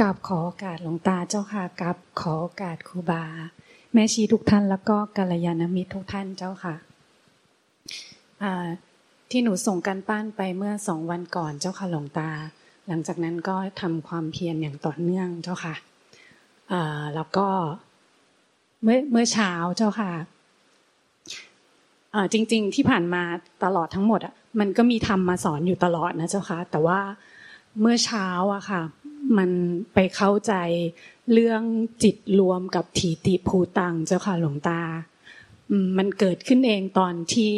กับขอโอกาสหลวงตาเจ้าค่ะกับขอโอกาสครูบา แม่ชีทุกท่านแล้วก็กัลยาณมิตรทุกท่านเจ้าค่ะที่หนูส่งกันป้านไปเมื่อสองวันก่อนเจ้าค่ะหลวงตา หลังจากนั้นก็ทำความเพียรอย่างต่อเนื่องเจ้าค่ะแล้วก็เมื่อเมื่อเช้าเจ้าค่ะจริง ๆ ที่ผ่านมาตลอดทั้งหมดอะมันก็มีธรรมมาสอนอยู่ตลอดนะเจ้าค่ะแต่ว่าเมื่อเช้าอะค่ะ มันไปเข้าใจเรื่องจิตรวมกับถีติภูตังเจ้าค่ะหลวงตา มันเกิดขึ้นเองตอนที่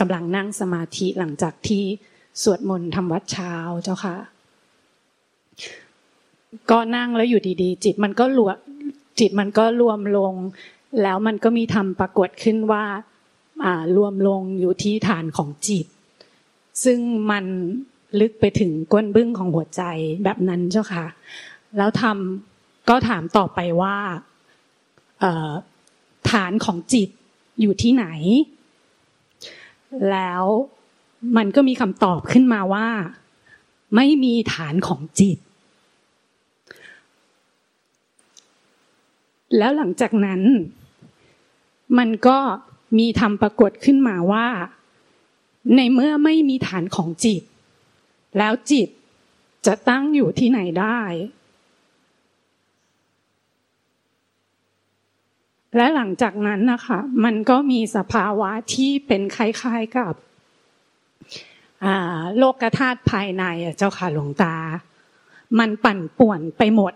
กำลังนั่งสมาธิหลังจากที่สวดมนต์ทำวัดเช้าเจ้าค่ะ ก็นั่งแล้วอยู่ดีๆ จิตมันก็รวมจิตมันก็รวมลง แล้วมันก็มีธรรมปรากฏขึ้นว่าอ่ารวมลงอยู่ที่ฐานของจิต ซึ่งมัน ลึกไปถึงก้นบึ้งของหัวใจแบบนั้นเจ้าค่ะ แล้วทำก็ถามต่อไปว่าฐานของจิตอยู่ที่ไหน แล้วมันก็มีคำตอบขึ้นมาว่า ไม่มีฐานของจิต แล้วหลังจากนั้น มันก็มีธรรมปรากฏขึ้นมาว่า ในเมื่อไม่มีฐานของจิต แล้วจิตจะตั้งอยู่ที่ไหนได้ และหลังจากนั้นนะคะ มันก็มีสภาวะที่เป็นคล้ายๆกับโลกธาตุภายในเจ้าค่ะหลวงตา มันปั่นป่วนไปหมด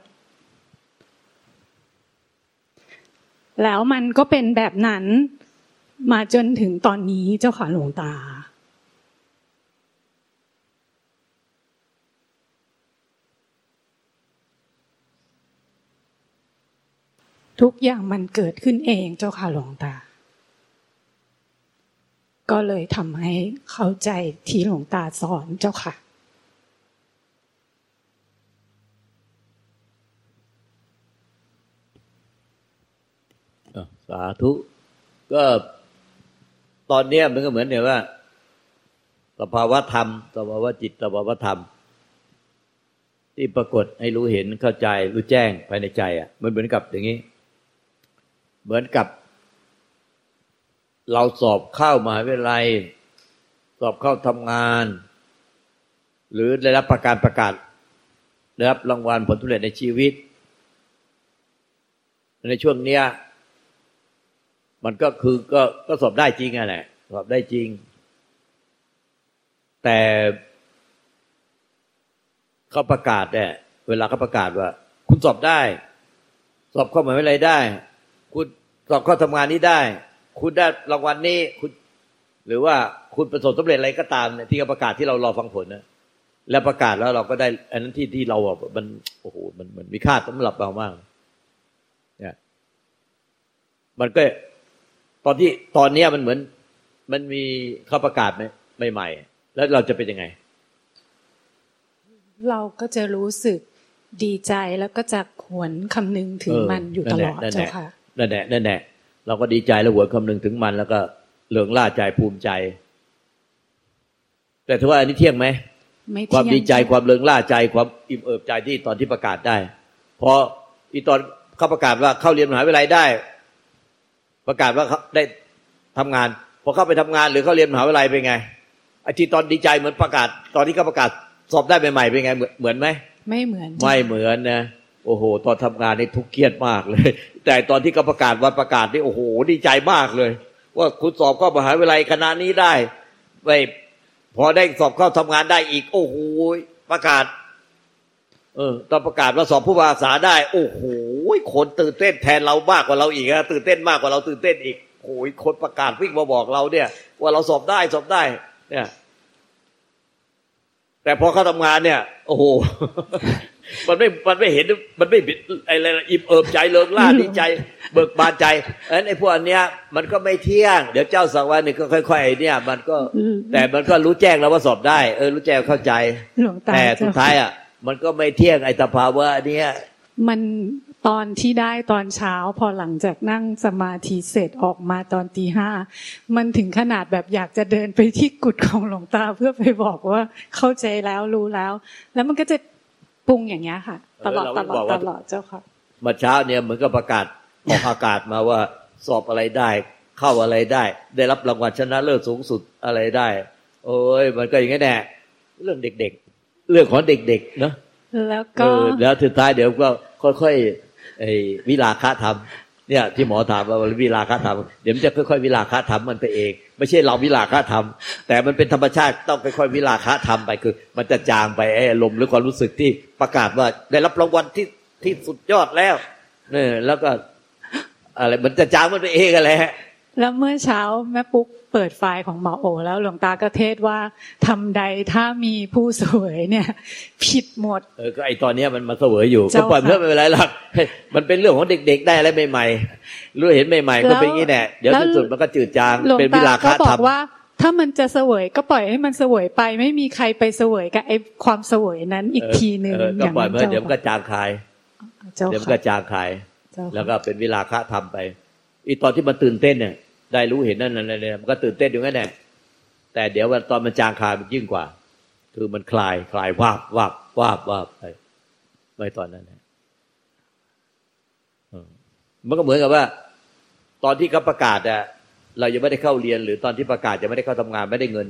แล้วมันก็เป็นแบบนั้นมาจนถึงตอนนี้เจ้าค่ะหลวงตา ทุกอย่างมันเกิดขึ้นเองเจ้าค่ะหลวงตา ก็เลยทำให้เข้าใจที่หลวงตาสอนเจ้าค่ะ สาธุ ก็ตอนนี้มันก็เหมือนเนี่ยว่าสภาวะธรรมสภาวะจิตสภาวะธรรม ที่ปรากฏให้รู้เห็นเข้าใจรู้แจ้งภายในใจอะ มันเหมือนกับอย่างนี้ เหมือนกับ เราสอบเข้ามหาวิทยาลัย สอบเข้าทำงาน หรือได้รับประกาศประกาศได้รับรางวัลผลทุเรศในชีวิต ในช่วงเนี้ย มันก็คือก็ก็สอบได้จริงอะแหละสอบได้จริง แต่เขาประกาศเนี่ยเวลาเขาประกาศว่า คุณสอบได้ สอบเข้ามหาวิทยาลัยได้ สอบเข้าทำงานนี้ได้ คุณได้รางวัลนี้คุณ หรือว่าคุณประสบสำเร็จอะไรก็ตามเนี่ยที่เขาประกาศที่เรารอฟังผลนะแล้วประกาศแล้วเราก็ได้ อันนั้นที่ที่เราอะมันโอ้โหมันมันมีค่าสำหรับเรามากเนี่ยมันก็ตอนที่ตอนเนี้ยมันเหมือน มันมีเขาประกาศไหมใหม่ๆแล้วเราจะเป็นยังไง เราก็จะรู้สึกดีใจแล้วก็จะขวนคำนึงถึงมันอยู่ตลอดเจ้าค่ะ นั่นแหละนั่นแหละเราก็ดีใจแล้วหัวคำนึงถึงมัน แล้วก็เหลืองล่าใจภูมิใจ แต่ถือว่าอันนี้เที่ยงไหมความดีใจความเลืองล่าใจความอิ่มเอิบใจที่ตอนที่ประกาศได้พออีตอนเขาประกาศว่าเข้าเรียนมหาวิทยาลัยได้ ประกาศว่าเขาได้ทำงานพอเข้าไปทำงานหรือเข้าเรียนมหาวิทยาลัยเป็นไงไอ้ที่ตอนดีใจเหมือนประกาศ ตอนที่เขาประกาศสอบได้ใหม่ๆเป็นไงเหมือนไหมไม่เหมือน ไม่เหมือนนะ โอ้โห ตอนทำงานนี่ทุกข์เครียดมากเลย แต่ตอนที่เขาประกาศวันประกาศนี่โอ้โหดีใจมากเลย ว่าคุณสอบเข้ามหาวิทยาลัยคณะนี้ได้ไปพอได้สอบเข้าทำงานได้อีก โอ้โหประกาศ เออ ตอนประกาศว่าสอบผู้ภาษาได้ โอ้โหคนตื่นเต้นแทนเรามากกว่าเราอีกนะตื่นเต้นมากกว่าเราตื่นเต้นอีกโอ้ยคนประกาศวิ่งมาบอกเราเนี่ย ว่าเราสอบได้สอบได้ เนี่ย แต่พอเขาทำงานเนี่ย โอ้โห มันไม่มันไม่เห็นมันไม่อะไรอิ่มเอิบใจเลิงล่าดีใจ เบิกบานใจอันไอ้พวกอันเนี้ยมันก็ไม่เที่ยง เดี๋ยวเจ้าสักวันหนึ่งก็ค่อยๆเนี่ย มันก็แต่มันก็รู้แจ้งแล้วว่าสอบได้ เออรู้แจ้งเข้าใจแต่สุดท้ายอะ มันก็ไม่เที่ยงไอ้ตภาวะเนี้ยมันตอนที่ได้ตอนเช้าพอหลังจากนั่งสมาธิเสร็จออกมาตอนตีห้ามันถึงขนาดแบบอยากจะเดินไปที่กุฏของหลวงตาเพื่อไปบอกว่าเข้าใจแล้วรู้แล้ว แล้วมันก็จะ ปรุงอย่างเงี้ยค่ะ ตลอดตลอดตลอดเจ้าค่ะมาเช้าเนี่ยเหมือนกับประกาศออกอากาศมาว่าสอบอะไรได้ เข้าอะไรได้ ได้รับรางวัลชนะเลิศสูงสุดอะไรได้ โอ้ยมันก็อย่างนี้แน่เรื่องเด็กๆ เรื่องของเด็กๆเนาะแล้วก็แล้วสุดท้ายเดี๋ยวก็ค่อยๆไอ้วิลาคะทำ เนี่ยที่หมอถามว่าวิลาคะทำเดี๋ยวมันจะค่อยๆวิลาคะทำมันไปเอง ไม่ใช่เราวิลาคะทำแต่มันเป็นธรรมชาติต้องค่อยๆวิลาคะทำไปคือ มันจะจางไปไอ้อารมณ์หรือความรู้สึกที่ประกาศว่าได้รับรางวัลที่ที่สุดยอดแล้วเนี่ยแล้วก็อะไรมันจะจางมันไปเองอะไร แล้วเมื่อเช้าแม่ปุ๊กเปิดไฟล์ของหมอโอ แล้วหลวงตาก็เทศว่าทำใดถ้ามีผู้สวยเนี่ย ผิดหมดเออก็ไอตอนนี้มันมาเสวยอยู่ก็ปล่อยเพื่อไม่เป็นไรหรอกมันเป็นเรื่องของเด็กๆได้อะไรใหม่ๆรู้เห็นใหม่ๆก็เป็นอย่างนี้แหละเดี๋ยวที่สุดมันก็จืดจางเป็นวิลาคาทำว่าถ้ามันจะเสวยก็ปล่อยให้มันเสวยไป ไม่มีใครไปเสวยกับไอความเสวยนั้นอีกทีหนึ่งก็ปล่อยเพื่อเดี๋ยวก็จางคายเดี๋ยวก็จางคาย แล้วก็เป็นวิลาคะทำไปอีตอนที่มันตื่นเต้นเนี่ย ได้รู้เห็นนั่นนั่นเนี่ยมันก็ตื่นเต้นอยู่งั้นแหละแต่เดี๋ยวตอนมันจางคายมันยิ่งกว่า คือมันคลายคลายวาบวาบวาบวาบไปไม่ตอนนั้นนะมันก็เหมือนกับว่า ตอนที่เขาประกาศอะเรายังไม่ได้เข้าเรียน หรือตอนที่ประกาศยังไม่ได้เข้าทำงานไม่ได้เงิน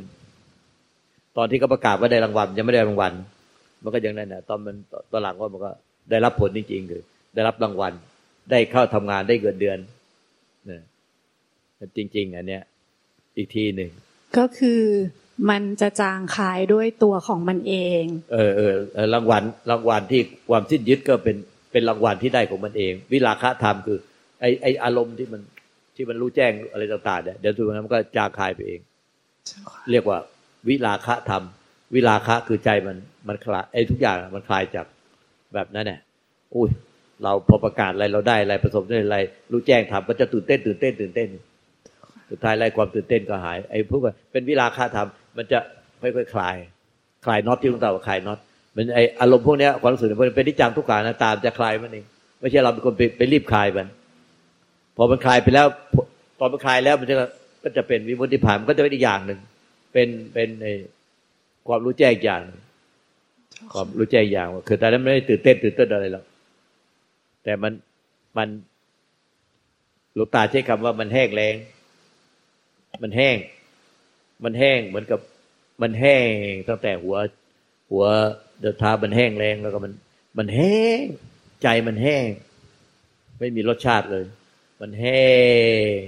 ตอนที่เขาประกาศว่าได้รางวัลยังไม่ได้รางวัล มันก็ยังนั่นแหละตอนมันตอนหลังก็มันก็ได้รับผลจริงๆคือได้รับรางวัล ได้เข้าทำงานได้เงินเดือนเนี่ย จริง ๆ อันเนี้ย อีกทีหนึ่ง ก็คือมันจะจางคายด้วยตัวของมันเอง เออเออรางวัลรางวัลที่ความสิ้นยึดก็เป็นเป็นรางวัลที่ได้ของมันเอง วิลาคะธรรมคือ ไอไออารมณ์ที่มันที่มันรู้แจ้งอะไรต่างๆเนี่ยเดี๋ยวทุกนั้นมันก็จางคายไปเอง เรียกว่า วิลาคะธรรม วิลาคะคือใจมันมันคลายไอทุกอย่างมันคลายจากแบบนั้นเนี่ยอุ้ยเราพอประกาศอะไรเราได้อะไรประสบได้อะไร รู้แจ้งทำก็จะตื่นเต้นตื่นเต้นตื่นเต้น สุดท้ายไล่ความตื่นเต้นก็หายไอ้พวกเป็นวิลาคาธรรมมันจะค่อยๆคลาย คลายน็อตที่ลุงตาว่าคลายน็อตมันไออารมณ์พวกนี้ความรู้สึกพวกนี้เป็นนิจังทุกขานะตามจะคลายมันเองไม่ใช่เราเป็นคนไปไปรีบคลายมัน พอมันคลายไปแล้วตอนมันคลายแล้วมันจะก็จะเป็นวิมุตติภานมันก็จะเป็นอีกอย่างหนึ่งเป็นเป็นไอความรู้แจ้งอย่างความรู้แจ้งอย่างคือต่นั้นไม่ได้ตื่นเต้นตื่นเต้นอะไรหรอกแต่มันมันลวงตาใช้คำว่ามันแห้งแรง มันแห้ง มันแห้งเหมือนกับมันแห้งตั้งแต่หัว หัวเดือดทามันแห้งแรงแล้วก็มัน มันแห้ง ใจมันแห้ง ไม่มีรสชาติเลย มันแห้ง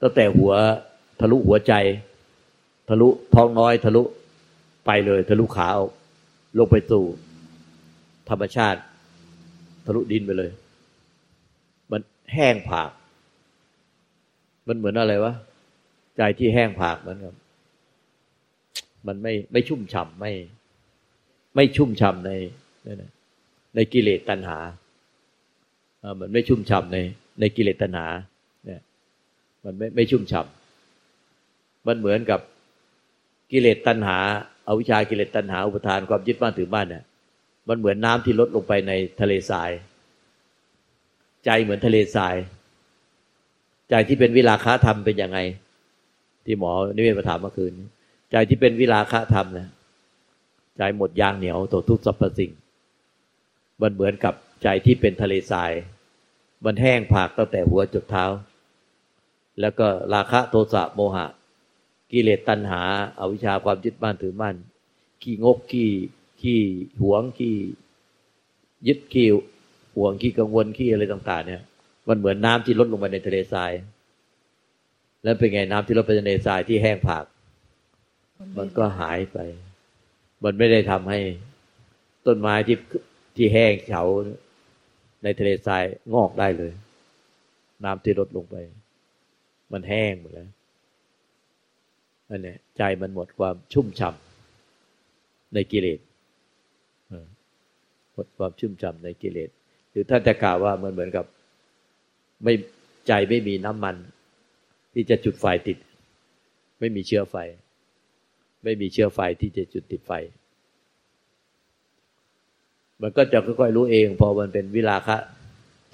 ตั้งแต่หัวทะลุหัวใจ ทะลุท้องน้อย ทะลุไปเลย ทะลุขาลงไปสู่ธรรมชาติ ทะลุดินไปเลย มันแห้งผาก มันเหมือนอะไรวะ ใจที่แห้งผากมันครับ มันไม่ไม่ชุ่มฉ่ำไม่ ไม่ชุ่มฉ่ำในในกิเลสตัณหาอ่ามันไม่ชุ่มฉ่ำใน ในกิเลสตัณหา เนี่ย มันไม่ไม่ชุ่มฉ่ำมันเหมือนกับกิเลสตัณหาอาวิชากิเลสตัณหาอุปทานความยึดบ้านถือบ้านเนี่ยมันเหมือนน้ำที่ลดลงไปในทะเลทราย ใจเหมือนทะเลทราย ใจที่เป็นวิลาคะธรรมเป็นยังไง ที่หมอนิเวศมาถามเมื่อคืน ใจที่เป็นวิลาคะธรรมนะใจหมดยางเหนียวต่อทุกสรรพสิ่ง มันเหมือนกับใจที่เป็นทะเลทราย มันแห้งผากตั้งแต่หัวจดเท้า แล้วก็ราคะโทสะโมหะ กิเลสตัณหาอาวิชชาความยึดมั่นถือมั่น ขี้งกขี้ขี้หวงขี้ยึดขี้ห่วงขี้กังวลขี้อะไรต่าง ๆ เนี่ย มันเหมือนน้ำที่ลดลงไปในทะเลทราย แล้วเป็นไงน้ำที่ลดไปในทะเลทรายที่แห้งผาก มันก็หายไป มันไม่ได้ทำให้ต้นไม้ที่ที่แห้งเฉาในทะเลทรายงอกได้เลย น้ำที่ลดลงไป มันแห้งหมดแล้วอันนี้ใจมันหมดความชุ่มฉ่ำในกิเลสหมดความชุ่มฉ่าในกิเลสหรือท่านจะกล่าวว่ามันเหมือนกับ ไม่ใจไม่มีน้ำมัน ที่จะจุดไฟติด ไม่มีเชื้อไฟ ไม่มีเชื้อไฟที่จะจุดติดไฟ มันก็จะค่อยๆรู้เอง พอมันเป็นวิลาคะ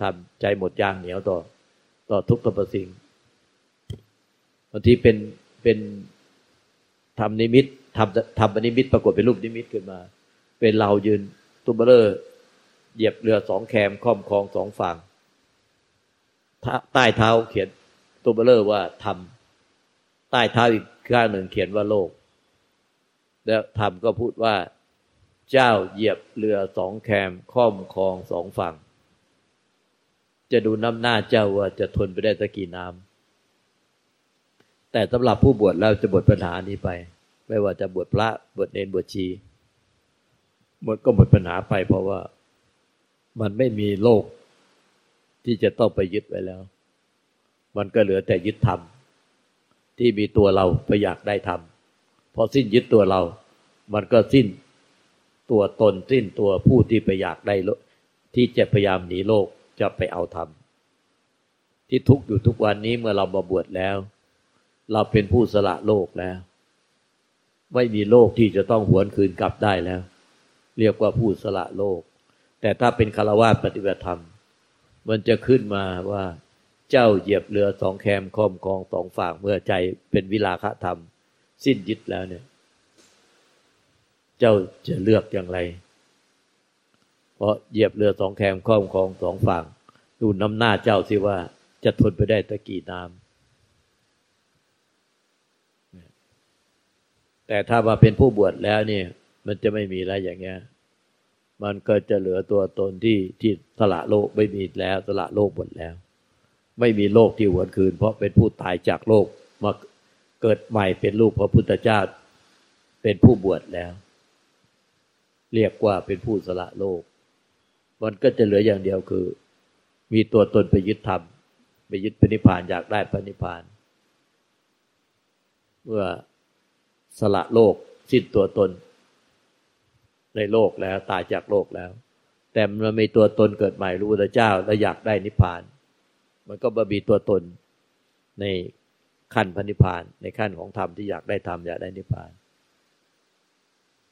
ทำใจหมดยางเหนียวต่อ ต่อทุกข์ต่อประสิ่งบางทีเป็นเป็นธรรมนิมิตธรรมธรรมนิมิตปรากฏเป็นรูปนิมิตขึ้นมา เป็นเรายืนตัวเบ้อเร่อเหยียบเรือสองแคมคร่อมคลองสองฝั่งใต้เท้าเขียน ตัวเบ้อเร่อว่าธรรมใต้เท้าอีกข้างหนึ่งเขียนว่าโลก แล้วธรรมก็พูดว่าเจ้าเหยียบเรือสองแคมคร่อมคลองสองฝั่ง จะดูน้ำหน้าเจ้าว่าจะทนไปได้สักกี่น้ำำแต่สำหรับผู้บวชแล้วจะบวชปัญหานี้ไป ไม่ว่าจะบวชพระบวชเนรบวชชีหมดก็หมดปัญหาไปเพราะว่ามันไม่มีโลกที่จะต้องไปยึดไว้แล้ว มันก็เหลือแต่ยึดธรรมที่มีตัวเราไปอยากได้ธรรมพอสิ้นยึดตัวเรา มันก็สิ้นตัวตนสิ้นตัวผู้ที่ไปอยากได้ที่จะพยายามหนีโลกจะไปเอาธรรมที่ทุกอยู่ทุกวันนี้เมื่อเราบาบวชแล้ว เราเป็นผู้สละโลกแล้ว ไม่มีโลกที่จะต้องหวนคืนกลับได้แล้ว เรียกว่าผู้สละโลก แต่ถ้าเป็นคารวะปฏิบัติธรรม มันจะขึ้นมาว่า เจ้าเหยียบเรือสองแคมคอมกองสองฝั่งเมื่อใจเป็นวิลาคะธรรม สิ้นยึดแล้วเนี่ย เจ้าจะเลือกอย่างไร เพราะเหยียบเรือสองแคมคอมกองสองฝั่งดูน้ำหน้าเจ้าสิว่าจะทนไปได้ตะกี่น้ำแต่ถ้ามาเป็นผู้บวชแล้วเนี่ย มันจะไม่มีอะไรอย่างเงี้ยมันก็จะเหลือตัวตนที่ที่สละโลกไม่มีแล้วสละโลกหมดแล้ว ไม่มีโลกที่หวนคืน เพราะเป็นผู้ตายจากโลกมาเกิดใหม่เป็นลูกพระพุทธเจ้า เป็นผู้บวชแล้ว เรียกว่าเป็นผู้สละโลก มันก็จะเหลืออย่างเดียวคือ มีตัวตนไปยึดธรรมไปยึดพระนิพพานอยากได้พระนิพพาน เมื่อสละโลกสิ้นตัวตน ในโลกแล้วตายจากโลกแล้ว แต่มันมีตัวตนเกิดใหม่รู้พระเจ้า แล้วอยากได้นิพพาน มันก็บมีตัวตนในขั้นพระนิพพาน ในขั้นของธรรมที่อยากได้ธรรมอยากได้นิพพาน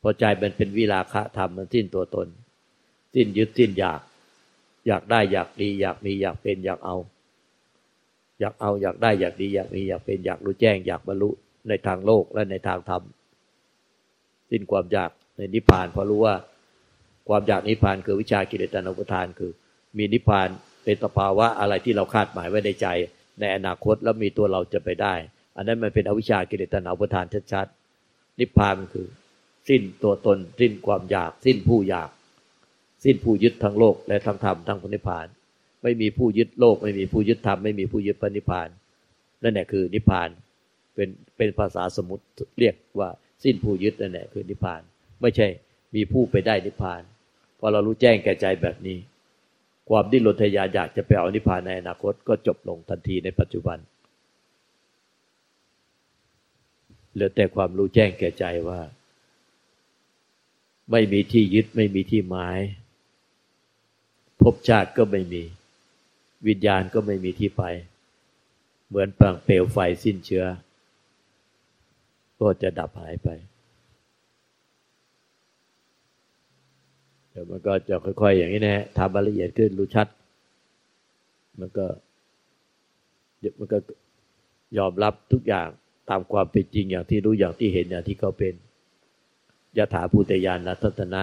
พอใจมันเป็นวิลาคะธรรมมันสิ้นตัวตน สิ้นยึดสิ้นอยาก อยากได้อยากดี อยากมีอยากเป็นอยากเอา อยากเอาอยากได้อยากดีอยากมีอยากเป็นอยากรู้แจ้ง อยากบรรลุในทางโลกและในทางธรรมสิ้นความอยากในนิพพานเพราะรู้ว่า ความอยากนิพพานคือวิชากิเลสตนุปทานคือ มีนิพพาน เป็นสภาวะอะไรที่เราคาดหมายไว้ในใจ ในอนาคตแล้วมีตัวเราจะไปได้ อันนั้นมันเป็นอวิชากิเลสตนุปทานชัดๆนิพพานคือ สิ้นตัวตน สิ้นความอยาก สิ้นผู้อยาก สิ้นผู้ยึดทั้งโลกและทั้งธรรมทั้งพระนิพพาน ไม่มีผู้ยึดโลก ไม่มีผู้ยึดธรรมไม่มีผู้ยึดพระนิพพานนั่นแหละคือนิพพานเป็นเป็นภาษาสมุติเรียกว่าสิ้นผู้ยึดนั่นแหละคือนิพพาน ไม่ใช่มีผู้ไปได้นิพพานพอเรารู้แจ้งแก่ใจแบบนี้ ความดิ้นรนทยานอยากจะไปเอานิพพานในอนาคตก็จบลงทันทีในปัจจุบัน เหลือแต่ความรู้แจ้งแก่ใจว่า ไม่มีที่ยึดไม่มีที่หมายภพชาติก็ไม่มี วิญญาณก็ไม่มีที่ไป เหมือนปลังเปลวไฟสิ้นเชื้อ ก็จะดับหายไป ดี๋ยวมันก็จะค่อย ๆ อย่างนี้นะทำละเอียดขึ้นรู้ชัด มันก็เดี๋ยวมันก็ยอมรับทุกอย่างตามความเป็นจริงอย่างที่รู้อย่างที่เห็นอย่างที่เขาเป็นยถาภูตยานนัทนะ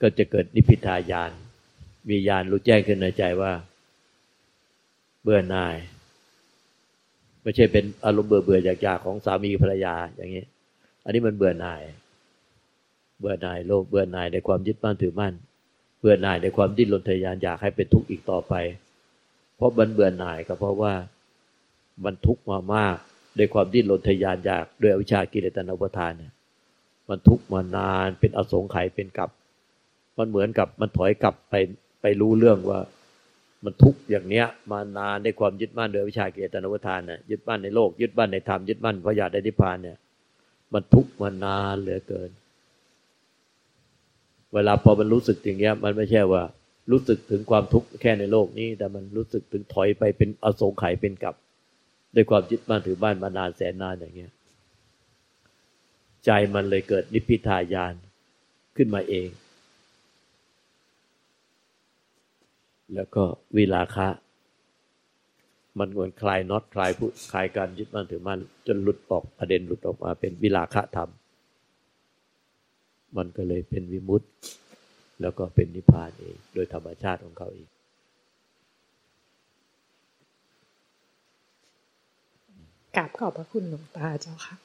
ก็จะเกิดนิพิทายาน มียานรู้แจ้งขึ้นในใจว่า เบื่อหน่าย ไม่ใช่เป็นอารมณ์เบื่อเบื่ออยากๆของสามีภรรยาอย่างนี้ อันนี้มันเบื่อหน่าย เบื่อหน่ายโลภเบื่อหน่ายในความยึดมั่นถือมั่น เบื่อหน่ายในความดิ้นรนทยานอยากให้เป็นทุกข์อีกต่อไป เพราะมันเบื่อหน่ายก็เพราะว่ามันทุกข์มามากด้วยความดิ้นรนทยานอยากด้วยอวิชากิเลสตนอุปทานเนี่ยมันทุกข์มานานเป็นอสงไขยเป็นกลับ มันเหมือนกับมันถอยกลับไปไปรู้เรื่องว่า มันทุกข์อย่างเนี้ย มานานในความยึดมั่นโดยวิชาเกียรตินวทานเนี่ยยึดมั่นในโลกยึดมั่นในธรรมยึดมั่นพระญาติได้นิพพานเนี่ย มันทุกข์มานานเหลือเกิน เวลาพอมันรู้สึกอย่างเงี้ย มันไม่ใช่ว่ารู้สึกถึงความทุกข์แค่ในโลกนี้ แต่มันรู้สึกถึงถอยไปเป็นอสงไขยเป็นกลับด้วยความยึดบ้านถือบ้านมานานแสนนานอย่างเงี้ย ใจมันเลยเกิดนิพพิทายานขึ้นมาเอง แล้วก็วิลาคะ มันเหมือนคลายน็อตคลายผู้คลายการยึดมั่นถือมั่นจนหลุดออกประเด็นหลุดออกมาเป็นวิลาคะธรรม มันก็เลยเป็นวิมุตต์แล้วก็เป็นนิพพานเอง โดยธรรมชาติของเขาเองกราบขอบพระคุณหลวงตาเจ้าค่ะ